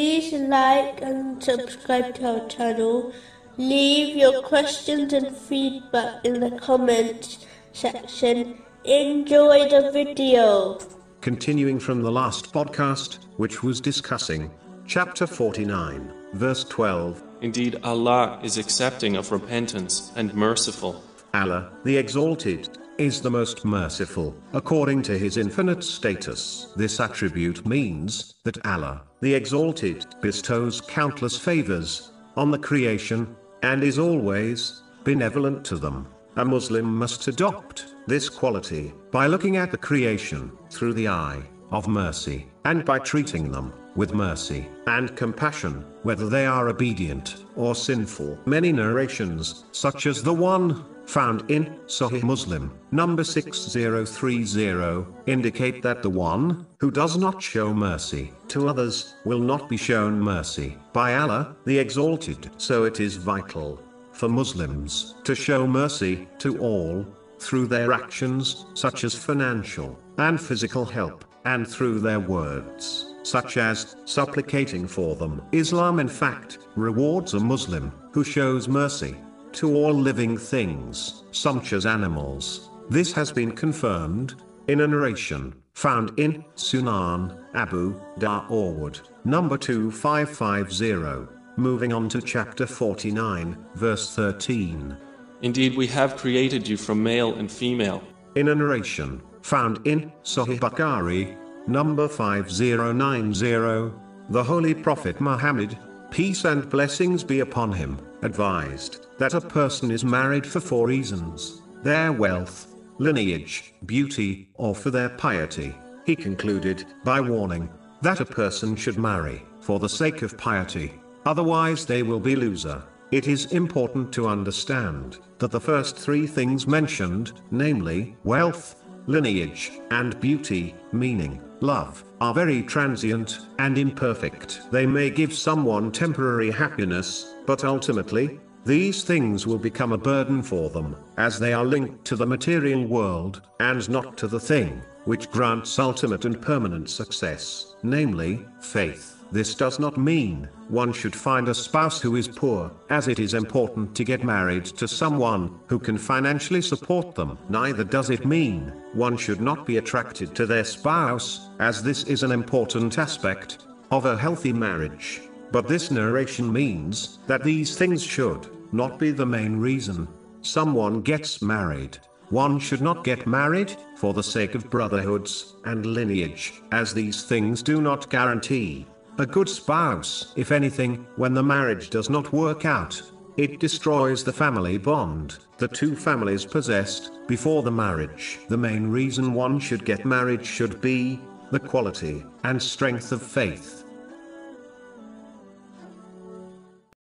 like and subscribe to our channel. Leave your questions and feedback in the comments section. Enjoy the video. Continuing from the last podcast, which was discussing chapter 49, verse 12. Indeed, Allah is accepting of repentance and merciful. Allah, the Exalted, is the most merciful, according to his infinite status. This attribute means that Allah, the Exalted, bestows countless favors on the creation and is always benevolent to them. A Muslim must adopt this quality by looking at the creation through the eye of mercy and by treating them with mercy and compassion, whether they are obedient or sinful. Many narrations, such as the one found in Sahih Muslim, number 6030, indicate that the one who does not show mercy to others will not be shown mercy by Allah, the Exalted. So it is vital for Muslims to show mercy to all through their actions, such as financial and physical help, and through their words such as supplicating for them. Islam, in fact, rewards a Muslim who shows mercy to all living things, such as animals. This has been confirmed in a narration found in Sunan Abu Dawood, number 2550. Moving on to chapter 49, verse 13. Indeed, we have created you from male and female. In a narration found in Sahih Bukhari, number 5090, the Holy Prophet Muhammad, peace and blessings be upon him, advised that a person is married for four reasons their wealth, lineage, beauty, or for their piety. He concluded by warning that a person should marry for the sake of piety, otherwise, they will be loser. It is important to understand that the first three things mentioned, namely wealth, lineage, and beauty, meaning love, are very transient and imperfect. They may give someone temporary happiness, but ultimately, these things will become a burden for them, as they are linked to the material world, and not to the thing, which grants ultimate and permanent success, namely, faith. This does not mean one should find a spouse who is poor, as it is important to get married to someone who can financially support them. Neither does it mean one should not be attracted to their spouse, as this is an important aspect of a healthy marriage. But this narration means that these things should not be the main reason someone gets married. One should not get married for the sake of brotherhoods and lineage, as these things do not guarantee a good spouse. If anything, when the marriage does not work out, it destroys the family bond the two families possessed before the marriage. The main reason one should get married should be the quality and strength of faith